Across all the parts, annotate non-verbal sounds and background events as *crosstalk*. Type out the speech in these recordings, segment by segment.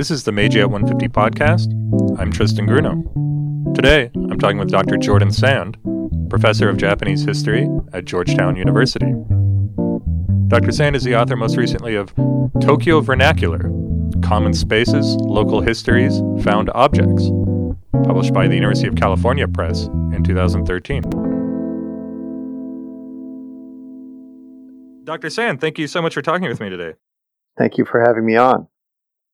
This is the Meiji at 150 podcast. I'm Tristan Grunow. Today, I'm talking with Dr. Jordan Sand, professor of Japanese history at Georgetown University. Dr. Sand is the author most recently of Tokyo Vernacular Common Spaces, Local Histories, Found Objects, published by the University of California Press in 2013. Dr. Sand, thank you so much for talking with me today. Thank you for having me on.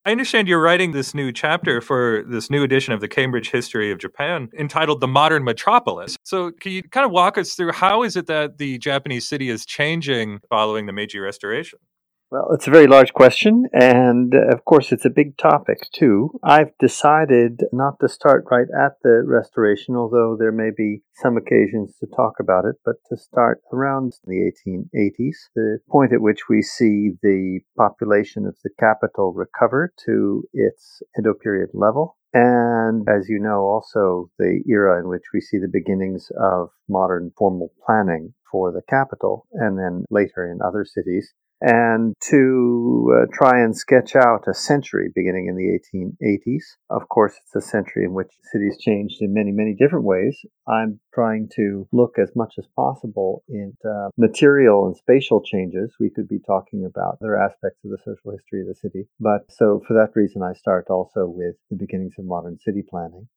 I understand you're writing this new chapter for this new edition of the Cambridge History of Japan entitled The Modern Metropolis. So, can you kind of walk us through how is it that the Japanese city is changing following the Meiji Restoration? Well, it's a very large question, and uh, of course, it's a big topic too. I've decided not to start right at the restoration, although there may be some occasions to talk about it, but to start around the 1880s, the point at which we see the population of the capital recover to its Edo period level. And as you know, also the era in which we see the beginnings of modern formal planning for the capital, and then later in other cities and to uh, try and sketch out a century beginning in the 1880s. Of course, it's a century in which cities changed in many, many different ways. I'm trying to look as much as possible into uh, material and spatial changes. We could be talking about other aspects of the social history of the city. But so for that reason, I start also with the beginnings of modern city planning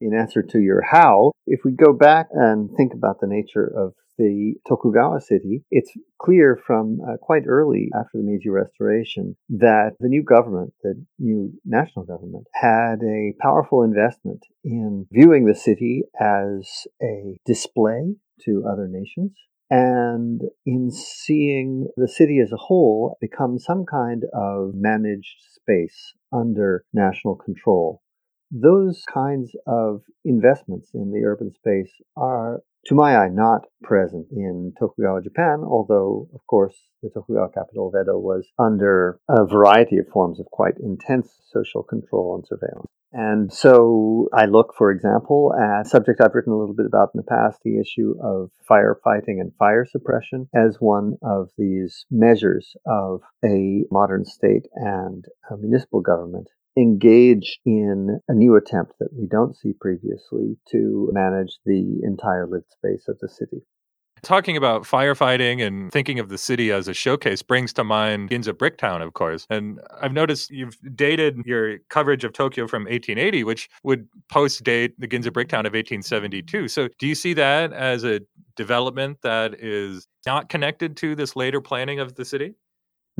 in answer to your how, if we go back and think about the nature of the Tokugawa city, it's clear from uh, quite early after the Meiji Restoration that the new government, the new national government, had a powerful investment in viewing the city as a display to other nations and in seeing the city as a whole become some kind of managed space under national control. Those kinds of investments in the urban space are to my eye, not present in Tokugawa, Japan, although, of course, the Tokugawa capital of Edo was under a variety of forms of quite intense social control and surveillance. And so I look, for example, at a subject I've written a little bit about in the past, the issue of firefighting and fire suppression as one of these measures of a modern state and a municipal government engaged in a new attempt that we don't see previously to manage the entire lived space of the city. Talking about firefighting and thinking of the city as a showcase brings to mind Ginza Bricktown, of course. And I've noticed you've dated your coverage of Tokyo from 1880, which would post date the Ginza Bricktown of 1872. So do you see that as a development that is not connected to this later planning of the city?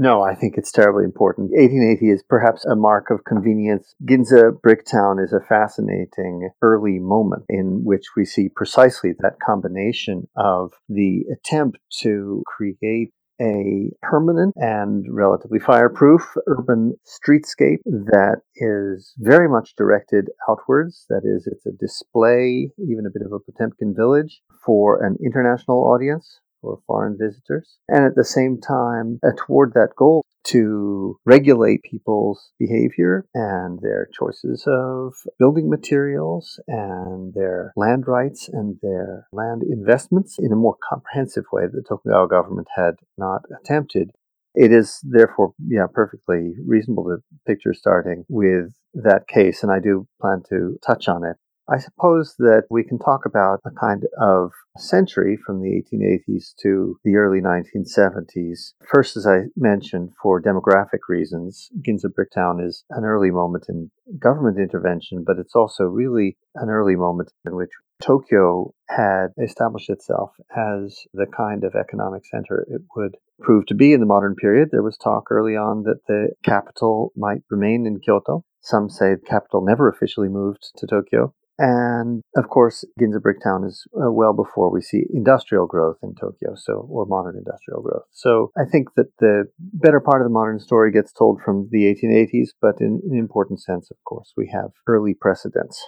No, I think it's terribly important. 1880 is perhaps a mark of convenience. Ginza Bricktown is a fascinating early moment in which we see precisely that combination of the attempt to create a permanent and relatively fireproof urban streetscape that is very much directed outwards. That is, it's a display, even a bit of a Potemkin village for an international audience for foreign visitors, and at the same time, uh, toward that goal, to regulate people's behavior and their choices of building materials and their land rights and their land investments in a more comprehensive way that the Tokugawa government had not attempted. It is therefore, yeah, perfectly reasonable to picture starting with that case, and I do plan to touch on it I suppose that we can talk about a kind of century from the 1880s to the early 1970s. First, as I mentioned, for demographic reasons, Ginza Bricktown is an early moment in government intervention, but it's also really an early moment in which Tokyo had established itself as the kind of economic center it would prove to be in the modern period. There was talk early on that the capital might remain in Kyoto. Some say the capital never officially moved to Tokyo. And of course, Ginza Bricktown is uh, well before we see industrial growth in Tokyo, so or modern industrial growth. So I think that the better part of the modern story gets told from the 1880s, but in an important sense, of course, we have early precedents.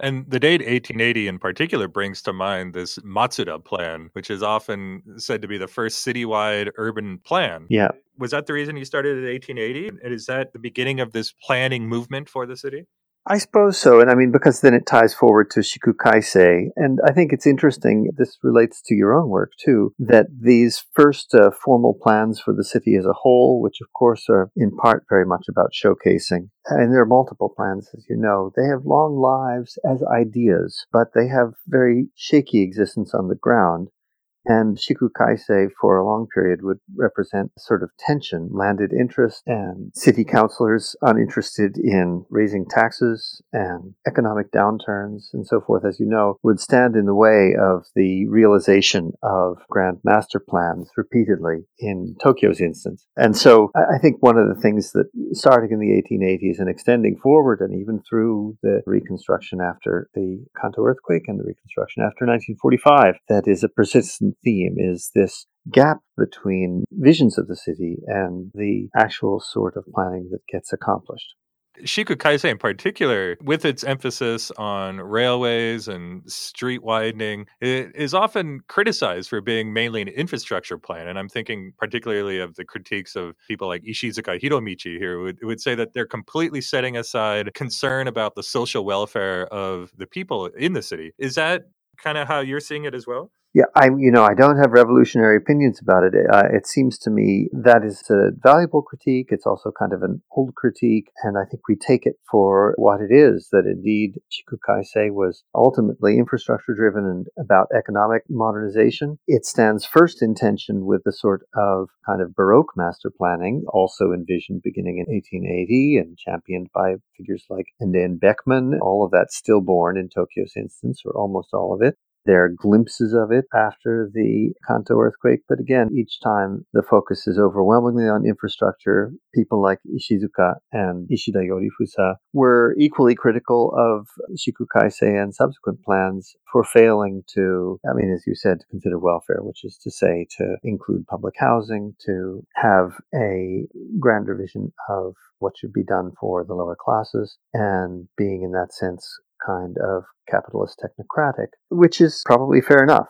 And the date 1880 in particular brings to mind this Matsuda plan, which is often said to be the first citywide urban plan. Yeah. Was that the reason you started at 1880? And is that the beginning of this planning movement for the city? I suppose so. And I mean, because then it ties forward to Shikukaisei. And I think it's interesting, this relates to your own work too, that these first uh, formal plans for the city as a whole, which of course are in part very much about showcasing, and there are multiple plans, as you know, they have long lives as ideas, but they have very shaky existence on the ground. And Shiku Kaisei for a long period would represent sort of tension, landed interest, and city councilors uninterested in raising taxes and economic downturns and so forth, as you know, would stand in the way of the realization of grand master plans repeatedly in Tokyo's instance. And so I think one of the things that starting in the 1880s and extending forward and even through the reconstruction after the Kanto earthquake and the reconstruction after 1945, that is a persistent theme is this gap between visions of the city and the actual sort of planning that gets accomplished. Shiku Kaisei in particular, with its emphasis on railways and street widening, is often criticized for being mainly an infrastructure plan. And I'm thinking particularly of the critiques of people like Ishizuka Hiromichi here, who would, would say that they're completely setting aside concern about the social welfare of the people in the city. Is that kind of how you're seeing it as well? Yeah, I you know I don't have revolutionary opinions about it. Uh, it seems to me that is a valuable critique. It's also kind of an old critique, and I think we take it for what it is. That indeed Shiku Kaisei was ultimately infrastructure driven and about economic modernization. It stands first in tension with the sort of kind of Baroque master planning, also envisioned beginning in 1880 and championed by figures like Ende Beckman. All of that stillborn in Tokyo's instance, or almost all of it. There are glimpses of it after the Kanto earthquake, but again, each time the focus is overwhelmingly on infrastructure. People like Ishizuka and Ishida Yorifusa were equally critical of Shiku Kaisei and subsequent plans for failing to, I mean, as you said, to consider welfare, which is to say to include public housing, to have a grander vision of what should be done for the lower classes, and being in that sense kind of capitalist technocratic, which is probably fair enough.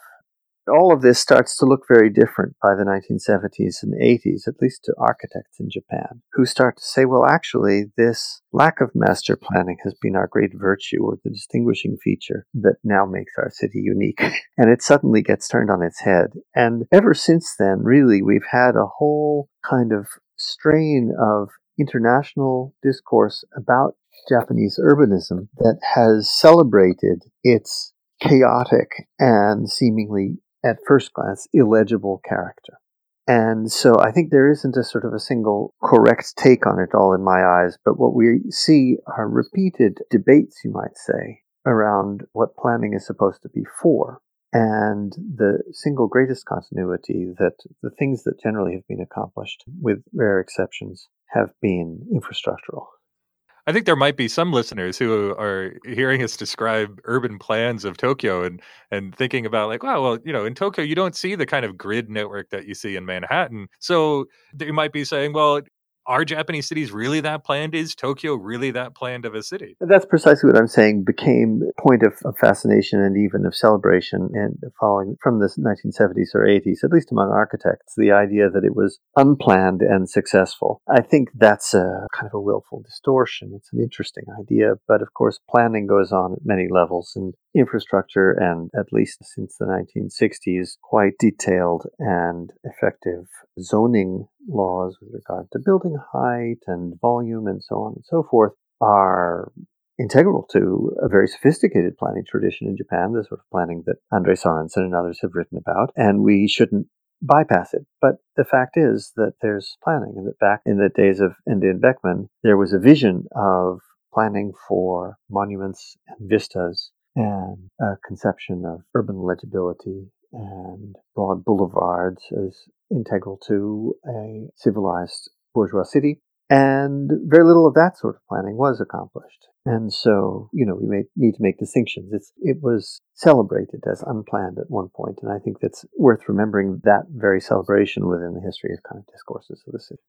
All of this starts to look very different by the 1970s and 80s, at least to architects in Japan, who start to say, well, actually, this lack of master planning has been our great virtue or the distinguishing feature that now makes our city unique. *laughs* and it suddenly gets turned on its head. And ever since then, really, we've had a whole kind of strain of international discourse about Japanese urbanism that has celebrated its chaotic and seemingly, at first glance, illegible character. And so I think there isn't a sort of a single correct take on it all in my eyes, but what we see are repeated debates, you might say, around what planning is supposed to be for. And the single greatest continuity that the things that generally have been accomplished, with rare exceptions, have been infrastructural. I think there might be some listeners who are hearing us describe urban plans of Tokyo and and thinking about like, wow, well, you know, in Tokyo you don't see the kind of grid network that you see in Manhattan. So they might be saying, well, are Japanese cities really that planned? Is Tokyo really that planned of a city? That's precisely what I'm saying became a point of, of fascination and even of celebration and following from the 1970s or 80s, at least among architects, the idea that it was unplanned and successful. I think that's a kind of a willful distortion. It's an interesting idea, but of course planning goes on at many levels and infrastructure and at least since the 1960s quite detailed and effective zoning laws with regard to building height and volume and so on and so forth are integral to a very sophisticated planning tradition in Japan, the sort of planning that Andre Sorensen and others have written about, and we shouldn't bypass it. But the fact is that there's planning, and that back in the days of Ende Beckmann, there was a vision of planning for monuments and vistas and a conception of urban legibility and broad boulevards as integral to a civilized bourgeois city. And very little of that sort of planning was accomplished. And so, you know, we may need to make distinctions. It's, it was celebrated as unplanned at one point, and I think that's worth remembering that very celebration within the history of kind of discourses of the city.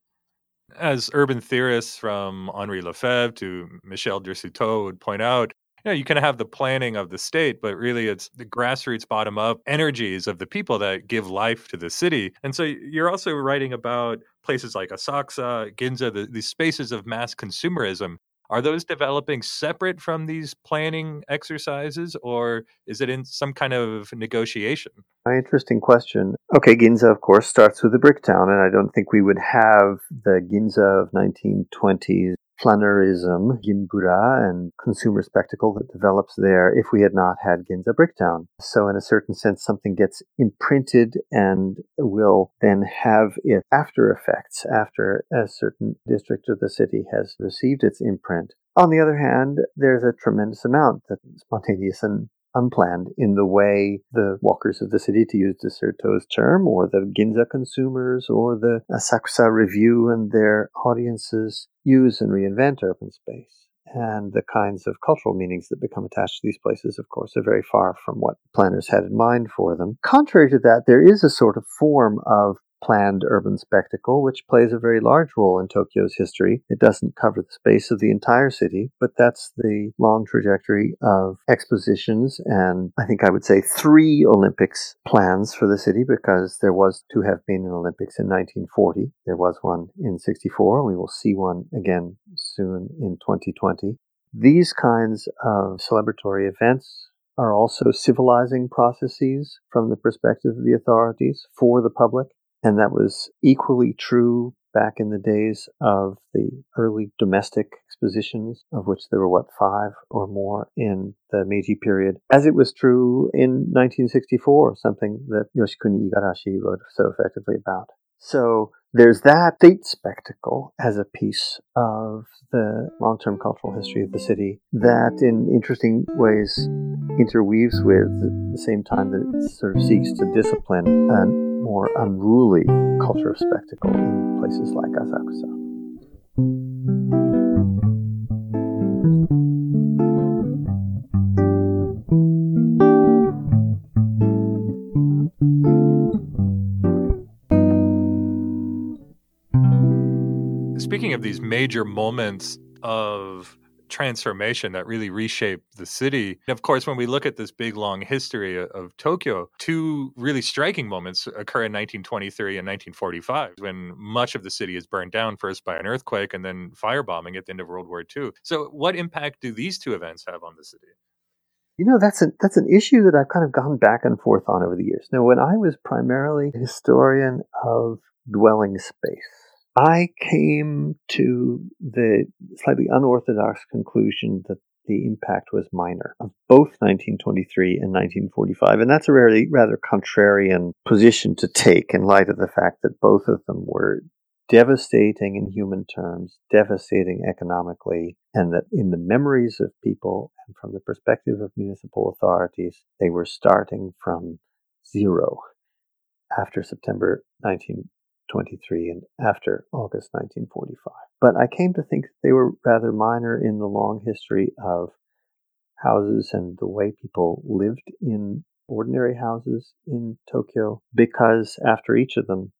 As urban theorists from Henri Lefebvre to Michel de would point out, you know, you can have the planning of the state, but really it's the grassroots bottom up energies of the people that give life to the city. And so you're also writing about places like Asakusa, Ginza, the, these spaces of mass consumerism. Are those developing separate from these planning exercises, or is it in some kind of negotiation? Interesting question. Okay, Ginza, of course, starts with the brick town, and I don't think we would have the Ginza of 1920s flaneurism, Gimbura, and consumer spectacle that develops there if we had not had Ginza Bricktown. So, in a certain sense, something gets imprinted and will then have its after effects after a certain district of the city has received its imprint. On the other hand, there's a tremendous amount that's spontaneous and unplanned in the way the walkers of the city, to use de Certeau's term, or the Ginza consumers, or the Asakusa Revue and their audiences use and reinvent urban space. And the kinds of cultural meanings that become attached to these places, of course, are very far from what planners had in mind for them. Contrary to that, there is a sort of form of planned urban spectacle, which plays a very large role in Tokyo's history. It doesn't cover the space of the entire city, but that's the long trajectory of expositions and I think I would say three Olympics plans for the city because there was to have been an Olympics in 1940. There was one in 64. We will see one again soon in 2020. These kinds of celebratory events are also civilizing processes from the perspective of the authorities for the public. And that was equally true back in the days of the early domestic expositions, of which there were, what, five or more in the Meiji period, as it was true in 1964, something that Yoshikuni Igarashi wrote so effectively about. So there's that state spectacle as a piece of the long term cultural history of the city that, in interesting ways, interweaves with the same time that it sort of seeks to discipline and more unruly culture of spectacle in places like Asakusa. Speaking of these major moments of transformation that really reshaped the city. And of course, when we look at this big long history of Tokyo, two really striking moments occur in 1923 and 1945 when much of the city is burned down first by an earthquake and then firebombing at the end of World War II. So, what impact do these two events have on the city? You know, that's an, that's an issue that I've kind of gone back and forth on over the years. Now, when I was primarily a historian of dwelling space, I came to the slightly unorthodox conclusion that the impact was minor of both 1923 and 1945. And that's a really rather contrarian position to take in light of the fact that both of them were devastating in human terms, devastating economically, and that in the memories of people and from the perspective of municipal authorities, they were starting from zero after September 19, 23 and after August 1945. But I came to think they were rather minor in the long history of houses and the way people lived in ordinary houses in Tokyo because after each of them,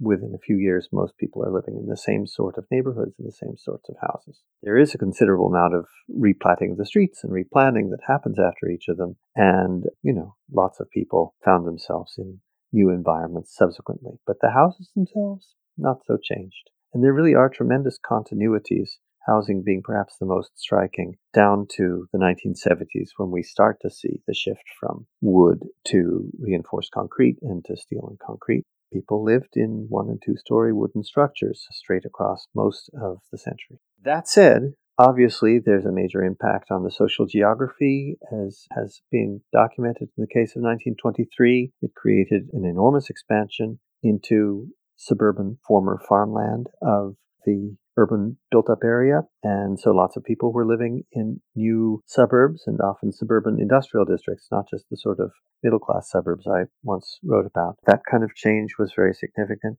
within a few years, most people are living in the same sort of neighborhoods and the same sorts of houses. There is a considerable amount of replatting of the streets and replanning that happens after each of them. And, you know, lots of people found themselves in new environments subsequently. But the houses themselves, not so changed. And there really are tremendous continuities, housing being perhaps the most striking, down to the 1970s when we start to see the shift from wood to reinforced concrete and to steel and concrete. People lived in one and two story wooden structures straight across most of the century. That said, Obviously, there's a major impact on the social geography, as has been documented in the case of 1923. It created an enormous expansion into suburban former farmland of the urban built up area. And so lots of people were living in new suburbs and often suburban industrial districts, not just the sort of middle class suburbs I once wrote about. That kind of change was very significant.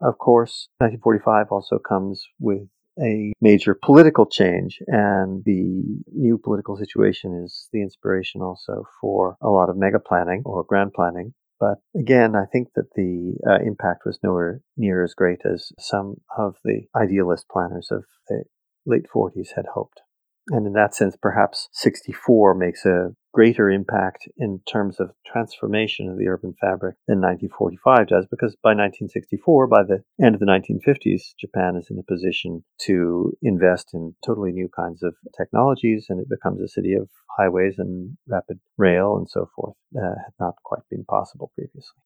Of course, 1945 also comes with a major political change, and the new political situation is the inspiration also for a lot of mega planning or grand planning. But again, I think that the uh, impact was nowhere near as great as some of the idealist planners of the late 40s had hoped. And in that sense, perhaps 64 makes a greater impact in terms of transformation of the urban fabric than 1945 does, because by 1964, by the end of the 1950s, Japan is in a position to invest in totally new kinds of technologies, and it becomes a city of highways and rapid rail and so forth. Uh, had not quite been possible previously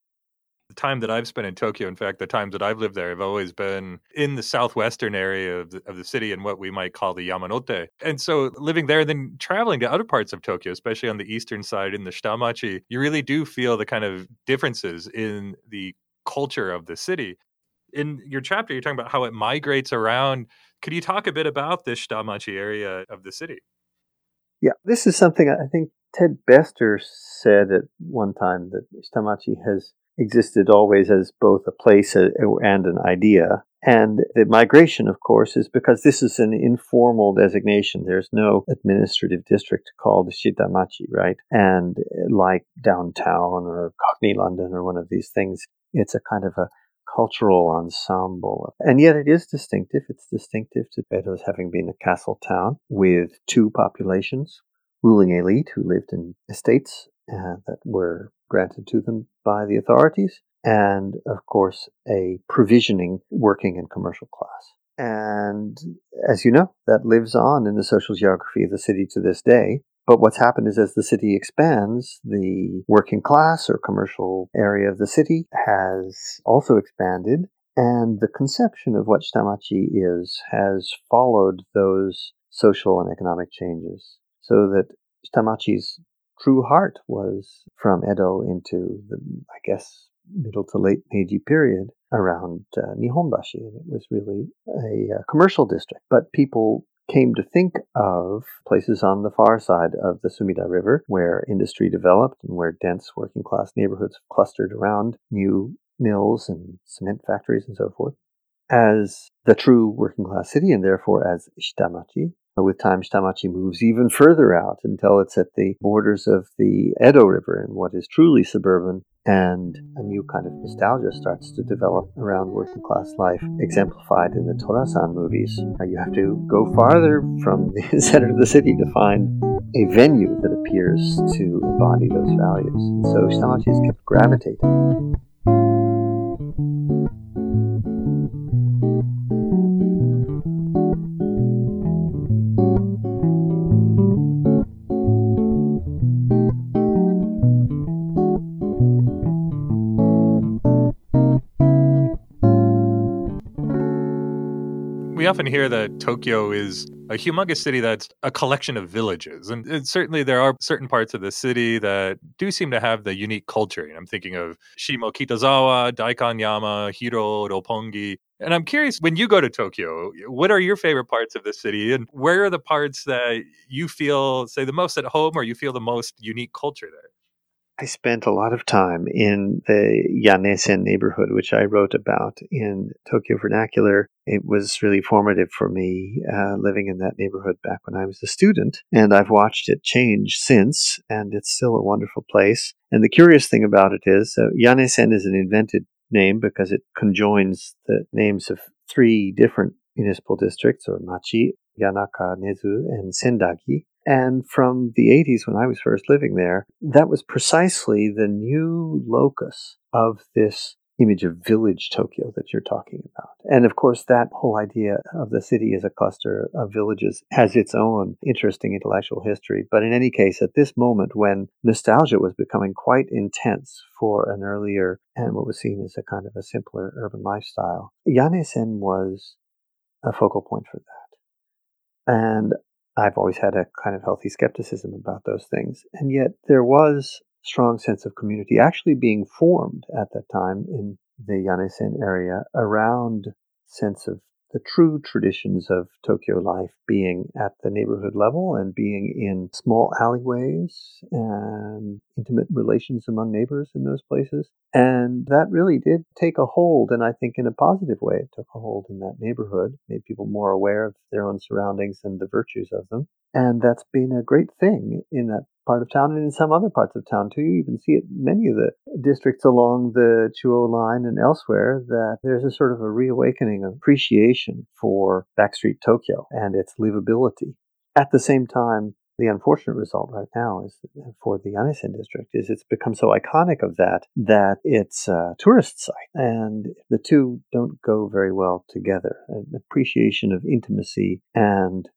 the time that I've spent in Tokyo, in fact, the times that I've lived there, have always been in the southwestern area of the, of the city in what we might call the Yamanote. And so living there, then traveling to other parts of Tokyo, especially on the eastern side in the Shitamachi, you really do feel the kind of differences in the culture of the city. In your chapter, you're talking about how it migrates around. Could you talk a bit about this Shitamachi area of the city? Yeah, this is something I think Ted Bestor said at one time that Shitamachi has existed always as both a place and an idea. And the migration, of course, is because this is an informal designation. There's no administrative district called Shitamachi, right? And like downtown or Cockney London or one of these things, it's a kind of a cultural ensemble. And yet it is distinctive. It's distinctive to Edo as having been a castle town with two populations, ruling elite who lived in estates uh, that were granted to them by the authorities, and of course, a provisioning working and commercial class. And as you know, that lives on in the social geography of the city to this day. But what's happened is as the city expands, the working class or commercial area of the city has also expanded. And the conception of what Shitamachi is has followed those social and economic changes. So that Shitamachi's true heart was from Edo into the, I guess, middle to late Meiji period around uh, Nihonbashi. And it was really a, a uh, commercial district. But people came to think of places on the far side of the Sumida River where industry developed and where dense working class neighborhoods clustered around new mills and cement factories and so forth as the true working class city and therefore as Shitamachi with time, Shitamachi moves even further out until it's at the borders of the Edo River in what is truly suburban, and a new kind of nostalgia starts to develop around working class life, exemplified in the Torasan movies. You have to go farther from the *laughs* center of the city to find a venue that appears to embody those values. So Shitamachi has kept gravitating we often hear that Tokyo is a humongous city that's a collection of villages. And, and, certainly there are certain parts of the city that do seem to have the unique culture. And I'm thinking of Shimo Shimokitazawa, Daikanyama, Hiroo, Roppongi. And I'm curious, when you go to Tokyo, what are your favorite parts of the city? And where are the parts that you feel, say, the most at home or you feel the most unique culture there? I spent a lot of time in the Yanesen neighborhood, which I wrote about in Tokyo Vernacular. It was really formative for me uh, living in that neighborhood back when I was a student, and I've watched it change since, and it's still a wonderful place. And the curious thing about it is, uh, Yanesen is an invented name because it conjoins the names of three different municipal districts, or machi, Yanaka, Nezu, and Sendagi, and from the 80s, when I was first living there, that was precisely the new locus of this image of village Tokyo that you're talking about. And of course, that whole idea of the city as a cluster of villages has its own interesting intellectual history. But in any case, at this moment when nostalgia was becoming quite intense for an earlier and what was seen as a kind of a simpler urban lifestyle, Yanesen was a focal point for that. And I've always had a kind of healthy skepticism about those things. And yet there was strong sense of community actually being formed at that time in the Yanesen area around sense of the true traditions of Tokyo life being at the neighborhood level and being in small alleyways and intimate relations among neighbors in those places. And that really did take a hold, and I think in a positive way, it took a hold in that neighborhood, made people more aware of their own surroundings and the virtues of them. And that's been a great thing in that part of town and in some other parts of town too. You even see it many of the districts along the Chuo line and elsewhere that there's a sort of a reawakening of appreciation for backstreet Tokyo and its livability. At the same time, The unfortunate result right now is for the Yanesen district is it's become so iconic of that that it's a tourist site, and the two don't go very well together. An appreciation of intimacy and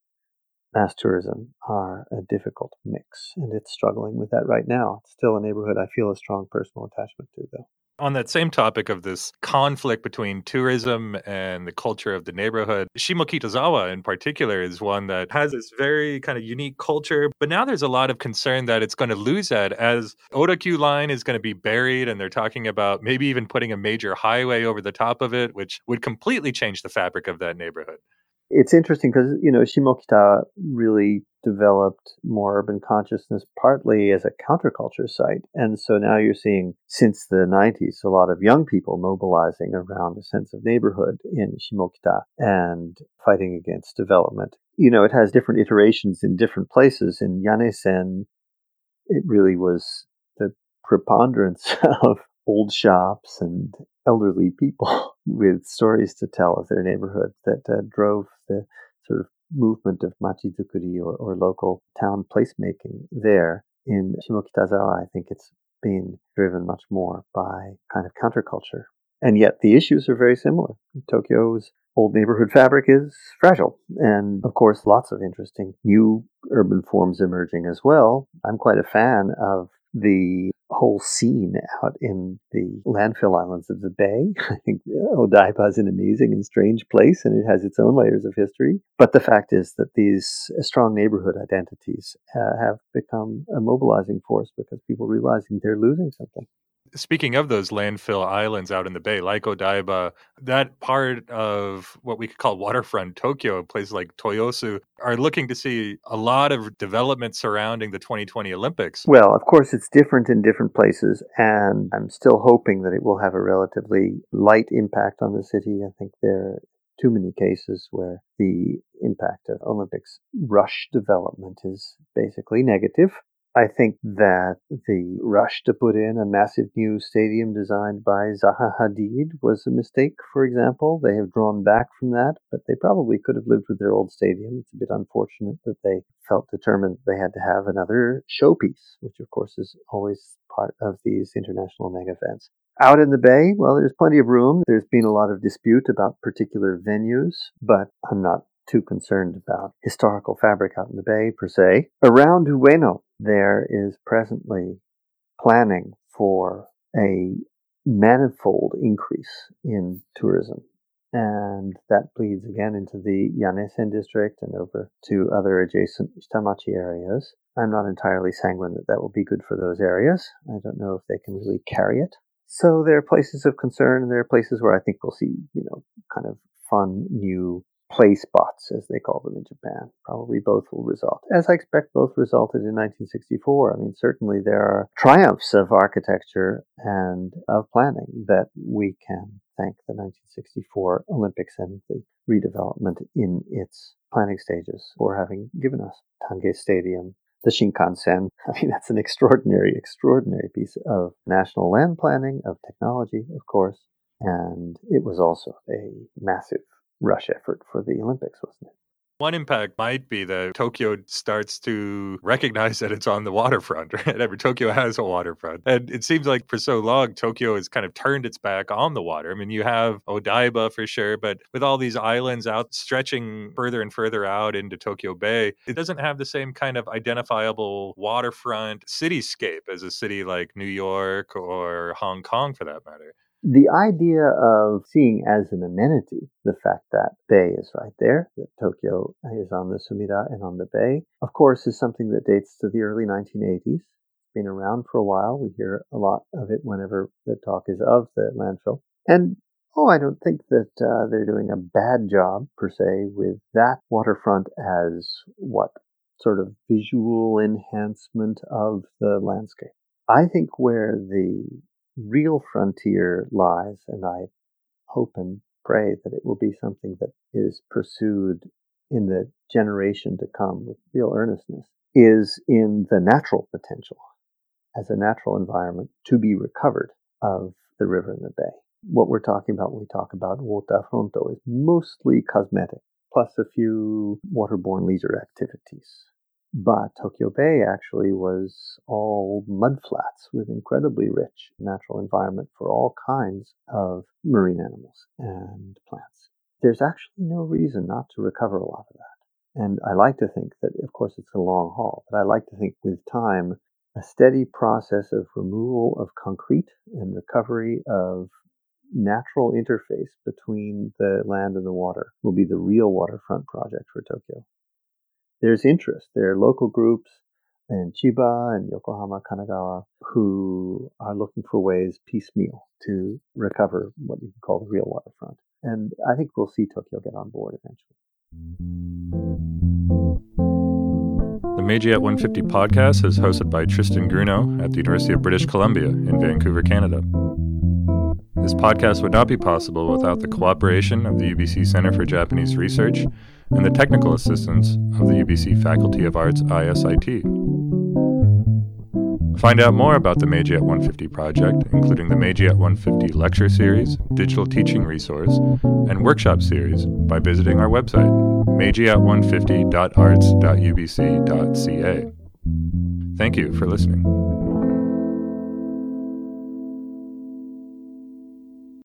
mass tourism are a difficult mix, and it's struggling with that right now. It's still a neighborhood I feel a strong personal attachment to, though. On that same topic of this conflict between tourism and the culture of the neighborhood, Shimokitazawa in particular is one that has this very kind of unique culture. But now there's a lot of concern that it's going to lose that as Odakyu line is going to be buried, and they're talking about maybe even putting a major highway over the top of it, which would completely change the fabric of that neighborhood. It's interesting because, you know, Shimokita really developed more urban consciousness partly as a counterculture site. And so now you're seeing, since the 90s, a lot of young people mobilizing around a sense of neighborhood in Shimokita and fighting against development. You know, it has different iterations in different places. In Yanesen, it really was the preponderance *laughs* of old shops and elderly people *laughs* with stories to tell of their neighborhood that uh, drove the sort of movement of machizukuri or, or local town placemaking there. In Shimokitazawa, I think it's being driven much more by kind of counterculture. And yet the issues are very similar. Tokyo's old neighborhood fabric is fragile. And of course, lots of interesting new urban forms emerging as well. I'm quite a fan of the whole scene out in the landfill islands of the bay. *laughs* I think Odaiba is an amazing and strange place, and it has its own layers of history. But the fact is that these strong neighborhood identities uh, have become a mobilizing force because people realizing they're losing something. Speaking of those landfill islands out in the bay, like Odaiba, that part of what we could call waterfront Tokyo, places like Toyosu, are looking to see a lot of development surrounding the 2020 Olympics. Well, of course, it's different in different places, and I'm still hoping that it will have a relatively light impact on the city. I think there are too many cases where the impact of Olympics rush development is basically negative. I think that the rush to put in a massive new stadium designed by Zaha Hadid was a mistake, for example. They have drawn back from that, but they probably could have lived with their old stadium. It's a bit unfortunate that they felt determined they had to have another showpiece, which of course is always part of these international mega events. Out in the bay, well, there's plenty of room. There's been a lot of dispute about particular venues, but I'm not too concerned about historical fabric out in the bay per se. Around Ueno, there is presently planning for a manifold increase in tourism. And that bleeds again into the Yanesen district and over to other adjacent Shitamachi areas. I'm not entirely sanguine that that will be good for those areas. I don't know if they can really carry it. So there are places of concern and there are places where I think we'll see, you know, kind of fun new play spots, as they call them in Japan. Probably both will result, as I expect both resulted in 1964. I mean, certainly there are triumphs of architecture and of planning that we can thank the 1964 Olympics and the redevelopment in its planning stages for having given us Tange Stadium, the Shinkansen. *laughs* I mean, that's an extraordinary, extraordinary piece of national land planning, of technology, of course. And it was also a massive rush effort for the Olympics, wasn't it? One impact might be that Tokyo starts to recognize that it's on the waterfront, *laughs* right? Every Tokyo has a waterfront. And it seems like for so long, Tokyo has kind of turned its back on the water. I mean, you have Odaiba for sure, but with all these islands out stretching further and further out into Tokyo Bay, it doesn't have the same kind of identifiable waterfront cityscape as a city like New York or Hong Kong for that matter the idea of seeing as an amenity the fact that bay is right there, that Tokyo is on the Sumida and on the bay, of course, is something that dates to the early 1980s. It's been around for a while. We hear a lot of it whenever the talk is of the landfill. And oh, I don't think that uh, they're doing a bad job per se with that waterfront as what sort of visual enhancement of the landscape. I think where the real frontier lies, and I hope and pray that it will be something that is pursued in the generation to come with real earnestness, is in the natural potential as a natural environment to be recovered of the river and the bay. What we're talking about when we talk about Waterfronto is mostly cosmetic, plus a few waterborne leisure activities. But Tokyo Bay actually was all mudflats with incredibly rich natural environment for all kinds of marine animals and plants. There's actually no reason not to recover a lot of that. And I like to think that, of course, it's a long haul, but I like to think with time, a steady process of removal of concrete and recovery of natural interface between the land and the water will be the real waterfront project for Tokyo there's interest. There are local groups in Chiba and Yokohama, Kanagawa who are looking for ways piecemeal to recover what you can call the real waterfront. And I think we'll see Tokyo get on board eventually. The Meiji at 150 podcast is hosted by Tristan Grunow at the University of British Columbia in Vancouver, Canada. This podcast would not be possible without the cooperation of the UBC Center for Japanese Research and the technical assistance of the UBC Faculty of Arts ISIT. Find out more about the Meiji at 150 project, including the Meiji at 150 lecture series, digital teaching resource, and workshop series by visiting our website, meijiat150.arts.ubc.ca. Thank you for listening.